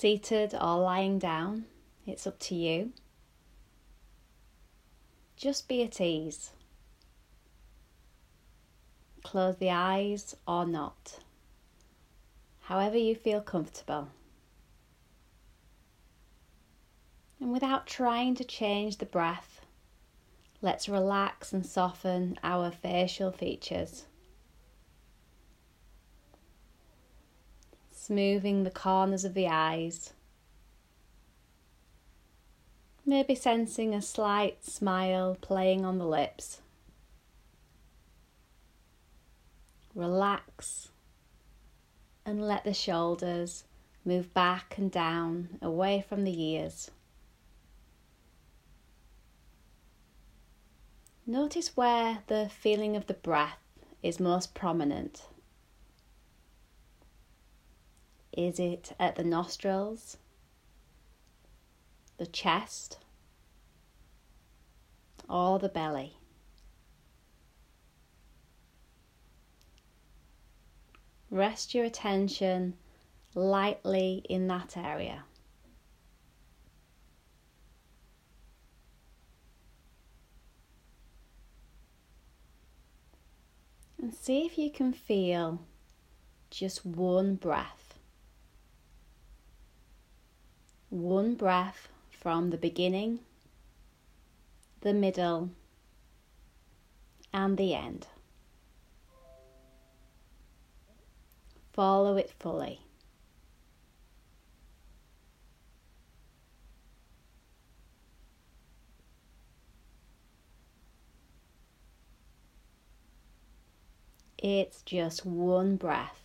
Seated or lying down, it's up to you. Just be at ease. Close the eyes or not, however you feel comfortable. And without trying to change the breath, let's relax and soften our facial features. Smoothing the corners of the eyes. Maybe sensing a slight smile playing on the lips. Relax and let the shoulders move back and down away from the ears. Notice where the feeling of the breath is most prominent. Is it at the nostrils, the chest, or the belly? Rest your attention lightly in that area. And see if you can feel just one breath. One breath from the beginning, the middle, and the end. Follow it fully. It's just one breath.